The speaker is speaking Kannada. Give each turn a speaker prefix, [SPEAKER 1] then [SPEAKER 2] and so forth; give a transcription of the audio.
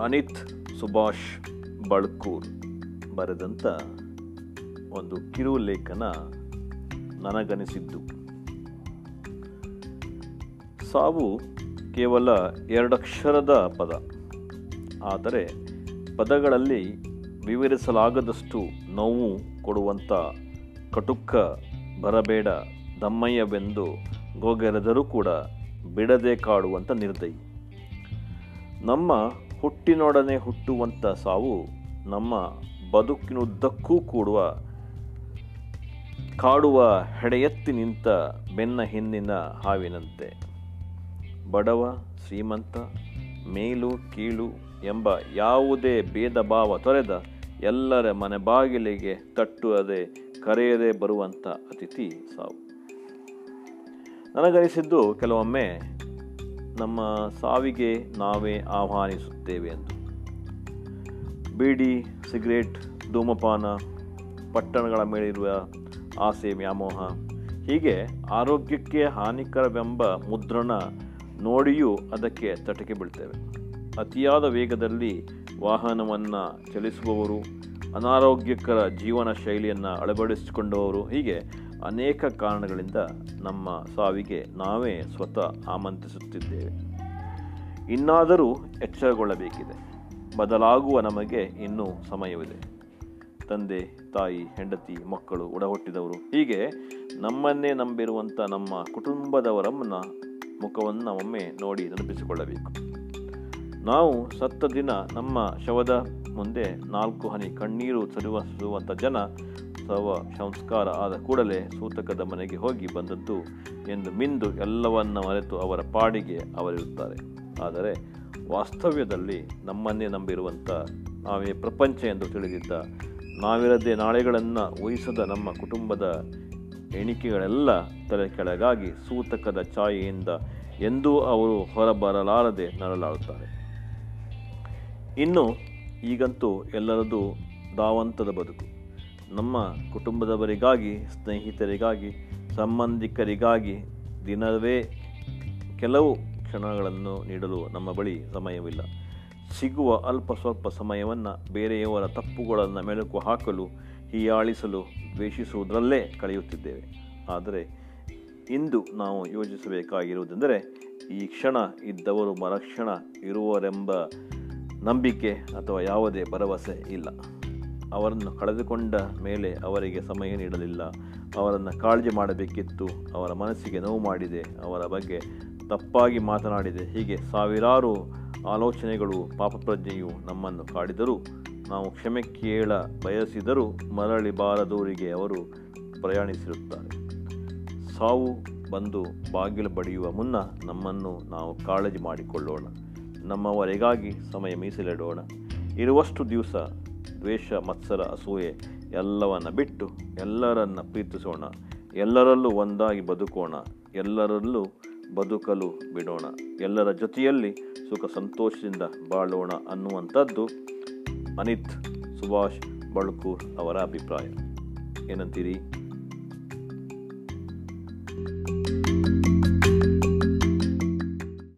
[SPEAKER 1] ಅನಿತ್ ಸುಭಾಷ್ ಬಳ್ಕೂರ್ ಬರೆದಂಥ ಒಂದು ಕಿರು ಲೇಖನ ನನಗನಿಸಿದ್ದು. ಸಾವು ಕೇವಲ ಎರಡಕ್ಷರದ ಪದ. ಆದರೆ ಪದಗಳಲ್ಲಿ ವಿವರಿಸಲಾಗದಷ್ಟು ನೋವು ಕೊಡುವಂಥ ಕಟುಕ್ಕ ಬರಬೇಡ ದಮ್ಮಯ್ಯವೆಂದು ಗೋಗೆರೆದರೂ ಕೂಡ ಬಿಡದೆ ಕಾಡುವಂಥ ನಿರ್ದಯಿ. ನಮ್ಮ ಹುಟ್ಟಿನೊಡನೆ ಹುಟ್ಟುವಂಥ ಸಾವು ನಮ್ಮ ಬದುಕಿನುದ್ದಕ್ಕೂ ಕೂಡುವ, ಕಾಡುವ ಹೆಡೆಯತ್ತಿ ನಿಂತ ಬೆನ್ನ ಹಿಂದಿನ ಹಾವಿನಂತೆ. ಬಡವ, ಶ್ರೀಮಂತ, ಮೇಲು, ಕೀಳು ಎಂಬ ಯಾವುದೇ ಭೇದ ಭಾವ ತೊರೆದ ಎಲ್ಲರ ಮನೆ ಬಾಗಿಲಿಗೆ ತಟ್ಟುವುದೇ ಕರೆಯದೇ ಬರುವಂಥ ಅತಿಥಿ ಸಾವು. ನನಗನಿಸಿದ್ದು ಕೆಲವೊಮ್ಮೆ ನಮ್ಮ ಸಾವಿಗೆ ನಾವೇ ಆಹ್ವಾನಿಸುತ್ತೇವೆ ಎಂದು. ಬೀಡಿ, ಸಿಗರೇಟ್, ಧೂಮಪಾನ, ಪಟ್ಟಣಗಳ ಮೇಲಿರುವ ಆಸೆ, ವ್ಯಾಮೋಹ, ಹೀಗೆ ಆರೋಗ್ಯಕ್ಕೆ ಹಾನಿಕರವೆಂಬ ಮುದ್ರಣ ನೋಡಿಯೂ ಅದಕ್ಕೆ ತಟಕೆ ಬೀಳ್ತೇವೆ. ಅತಿಯಾದ ವೇಗದಲ್ಲಿ ವಾಹನವನ್ನು ಚಲಿಸುವವರು, ಅನಾರೋಗ್ಯಕರ ಜೀವನ ಶೈಲಿಯನ್ನು ಅಳವಡಿಸಿಕೊಂಡವರು, ಹೀಗೆ ಅನೇಕ ಕಾರಣಗಳಿಂದ ನಮ್ಮ ಸಾವಿಗೆ ನಾವೇ ಸ್ವತಃ ಆಮಂತ್ರಿಸುತ್ತಿದ್ದೇವೆ. ಇನ್ನಾದರೂ ಎಚ್ಚರಗೊಳ್ಳಬೇಕಿದೆ. ಬದಲಾಗುವ ನಮಗೆ ಇನ್ನೂ ಸಮಯವಿದೆ. ತಂದೆ, ತಾಯಿ, ಹೆಂಡತಿ, ಮಕ್ಕಳು ಒಡಹುಟ್ಟಿದವರು. ಹೀಗೆ ನಮ್ಮನ್ನೇ ನಂಬಿರುವಂಥ ನಮ್ಮ ಕುಟುಂಬದವರಮ್ಮನ ಮುಖವನ್ನು ಒಮ್ಮೆ ನೋಡಿ ನೆನಪಿಸಿಕೊಳ್ಳಬೇಕು. ನಾವು ಸತ್ತ ದಿನ ನಮ್ಮ ಶವದ ಮುಂದೆ ನಾಲ್ಕು ಹನಿ ಕಣ್ಣೀರು ಸರಿವ ಸುರುವಂಥ ಜನ ಶವ ಸಂಸ್ಕಾರ ಆದ ಕೂಡಲೇ ಸೂತಕದ ಮನೆಗೆ ಹೋಗಿ ಬಂದದ್ದು ಎಂದು ಮಿಂದು ಎಲ್ಲವನ್ನ ಮರೆತು ಅವರ ಪಾಡಿಗೆ ಅವರಿರುತ್ತಾರೆ. ಆದರೆ ವಾಸ್ತವ್ಯದಲ್ಲಿ ನಮ್ಮನ್ನೇ ನಂಬಿರುವಂಥ ನಾವೇ ಪ್ರಪಂಚ ಎಂದು ತಿಳಿದಿದ್ದ ನಾವಿರದೆ ನಾಳೆಗಳನ್ನು ಊಹಿಸದ ನಮ್ಮ ಕುಟುಂಬದ ಎಣಿಕೆಗಳೆಲ್ಲ ತಲೆ ಕೆಳಗಾಗಿ ಸೂತಕದ ಛಾಯೆಯಿಂದ ಎಂದೂ ಅವರು ಹೊರಬರಲಾರದೆ ನರಳಾಡುತ್ತಾರೆ. ಇನ್ನು ಈಗಂತೂ ಎಲ್ಲರದು ಧಾವಂತದ ಬದುಕು. ನಮ್ಮ ಕುಟುಂಬದವರಿಗಾಗಿ, ಸ್ನೇಹಿತರಿಗಾಗಿ, ಸಂಬಂಧಿಕರಿಗಾಗಿ ದಿನವೇ ಕೆಲವು ಕ್ಷಣಗಳನ್ನು ನೀಡಲು ನಮ್ಮ ಬಳಿ ಸಮಯವಿಲ್ಲ. ಸಿಗುವ ಅಲ್ಪ ಸ್ವಲ್ಪ ಸಮಯವನ್ನು ಬೇರೆಯವರ ತಪ್ಪುಗಳನ್ನು ಮೆಲುಕು ಹಾಕಲು, ಹೀಯಾಳಿಸಲು ದ್ವೇಷಿಸುವುದರಲ್ಲೇ ಕಳೆಯುತ್ತಿದ್ದೇವೆ. ಆದರೆ ಇಂದು ನಾವು ಯೋಚಿಸಬೇಕಾಗಿರುವುದೆಂದರೆ, ಈ ಕ್ಷಣ ಇದ್ದವರು ಮರಕ್ಷಣ ಇರುವರೆಂಬ ನಂಬಿಕೆ ಅಥವಾ ಯಾವುದೇ ಭರವಸೆ ಇಲ್ಲ. ಅವರನ್ನು ಕಳೆದುಕೊಂಡ ಮೇಲೆ ಅವರಿಗೆ ಸಮಯ ನೀಡಲಿಲ್ಲ. ಅವರನ್ನು ಕಾಳಜಿ ಮಾಡಬೇಕಿತ್ತು. ಅವರ ಮನಸ್ಸಿಗೆ ನೋವು ಮಾಡಿದೆ. ಅವರ ಬಗ್ಗೆ ತಪ್ಪಾಗಿ ಮಾತನಾಡಿದೆ. ಹೀಗೆ ಸಾವಿರಾರು ಆಲೋಚನೆಗಳು, ಪಾಪಪ್ರಜ್ಞೆಯು ನಮ್ಮನ್ನು ಕಾಡಿದರೂ ನಾವು ಕ್ಷಮೆ ಕೇಳ ಬಯಸಿದರೂ ಮರಳಿ ಬಾರದೂರಿಗೆ ಅವರು ಪ್ರಯಾಣಿಸಿರುತ್ತಾರೆ. ಸಾವು ಬಂದು ಬಾಗಿಲು ಬಡಿಯುವ ಮುನ್ನ ನಮ್ಮನ್ನು ನಾವು ಕಾಳಜಿ ಮಾಡಿಕೊಳ್ಳೋಣ. ನಮ್ಮವರಿಗಾಗಿ ಸಮಯ ಮೀಸಲಿಡೋಣ. ಇರುವಷ್ಟು ದಿವಸ ದ್ವೇಷ, ಮತ್ಸರ, ಅಸೂಯೆ ಎಲ್ಲವನ್ನು ಬಿಟ್ಟು ಎಲ್ಲರನ್ನು ಪ್ರೀತಿಸೋಣ. ಎಲ್ಲರಲ್ಲೂ ಒಂದಾಗಿ ಬದುಕೋಣ. ಎಲ್ಲರಲ್ಲೂ ಬದುಕಲು ಬಿಡೋಣ. ಎಲ್ಲರ ಜೊತೆಯಲ್ಲಿ ಸುಖ ಸಂತೋಷದಿಂದ ಬಾಳೋಣ ಅನ್ನುವಂಥದ್ದು ಅನಿತ್ ಸುಭಾಷ್ ಬಳ್ಕೂರ್ ಅವರ ಅಭಿಪ್ರಾಯ. ಏನಂತೀರಿ?